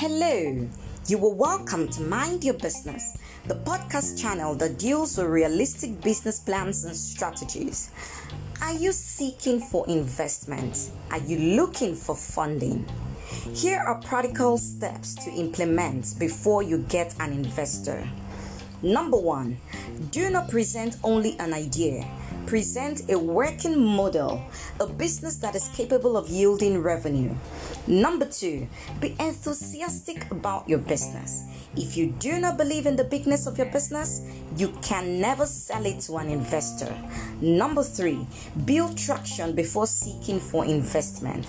Hello, you are welcome to Mind Your Business, the podcast channel that deals with realistic business plans and strategies. Are you seeking for investment? Are you looking for funding? Here are practical steps to implement before you get an investor. Number one, do not present only an idea present a working model, a business that is capable of yielding revenue. Number two, be enthusiastic about your business. If you do not believe in the bigness of your business, you can never sell it to an investor. Number three, build traction before seeking for investment.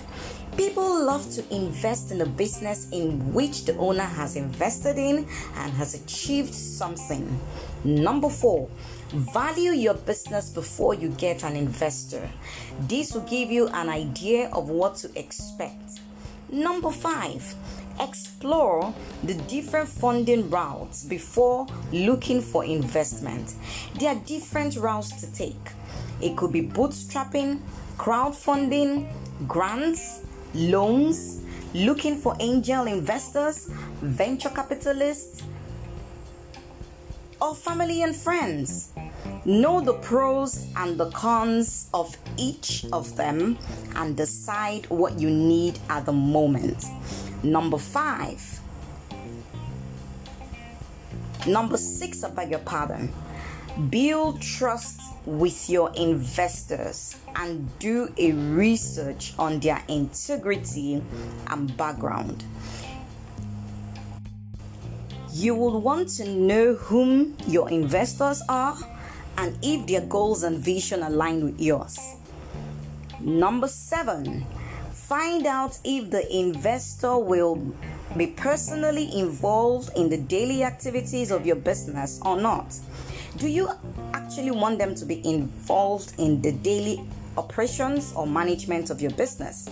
People love to invest in a business in which the owner has invested in and has achieved something. Number four, value your business before you get an investor. This will give you an idea of what to expect. Number five, explore the different funding routes before looking for investment. There are different routes to take. It could be bootstrapping, crowdfunding, grants, loans, looking for angel investors, venture capitalists, or family and friends. Know the pros and the cons of each of them and decide what you need at the moment. Number five. Number six, I beg your pardon. Build trust with your investors and do a research on their integrity and background. You will want to know whom your investors are and if their goals and vision align with yours. Number seven, find out if the investor will be personally involved in the daily activities of your business or not. Do you actually want them to be involved in the daily operations or management of your business?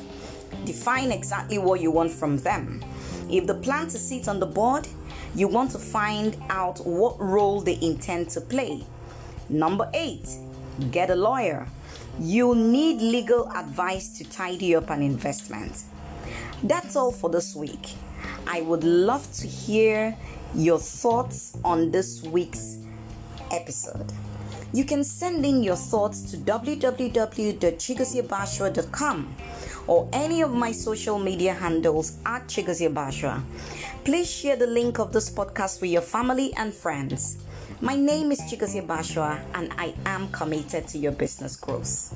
Define exactly what you want from them. If the plan to sit on the board, you want to find out what role they intend to play. Number eight, get a lawyer. You'll need legal advice to tidy up an investment. That's all for this week. I would love to hear your thoughts on this week's episode. You can send in your thoughts to www.chigosiabashwa.com or any of my social media handles at Chigozie Please share the link of this podcast with your family and friends. My name is Chigozie Bashwa and I am committed to your business growth.